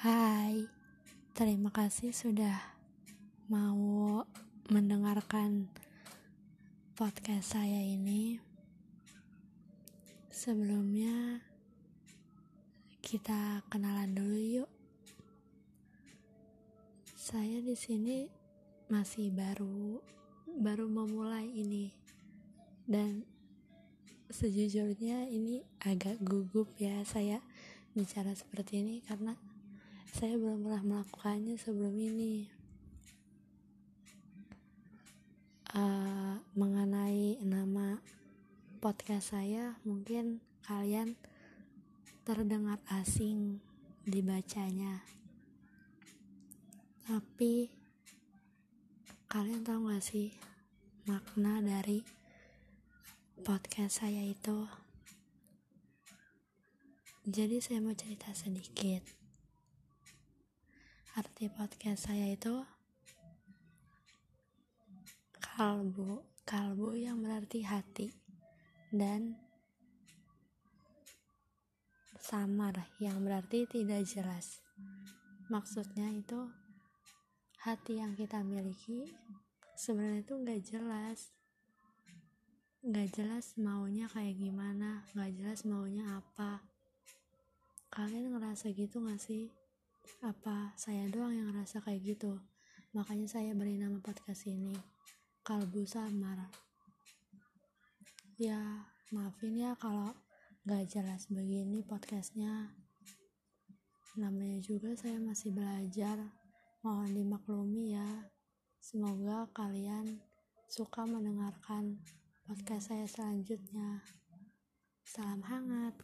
Hai, terima kasih sudah mau mendengarkan podcast saya ini. Sebelumnya, kita kenalan dulu yuk. Saya di sini masih baru, baru memulai ini, dan sejujurnya ini agak gugup ya saya bicara seperti ini karena saya belum pernah melakukannya sebelum ini. Uh, mengenai nama podcast saya mungkin kalian terdengar asing dibacanya. Tapi kalian tahu gak sih makna dari podcast saya itu? Jadi saya mau cerita sedikit arti podcast saya itu kalbu. Kalbu yang berarti hati dan samar yang berarti tidak jelas. Maksudnya itu hati yang kita miliki sebenarnya itu nggak jelas. Nggak jelas maunya kayak gimana nggak jelas maunya apa. Kalian ngerasa gitu gak sih apa? Saya doang yang ngerasa kayak gitu. Makanya saya beri nama podcast ini kalbu samar. Ya maafin ya kalau gak jelas begini podcastnya. Namanya juga saya masih belajar. Mohon dimaklumi ya. Semoga kalian suka mendengarkan podcast saya selanjutnya. Salam hangat.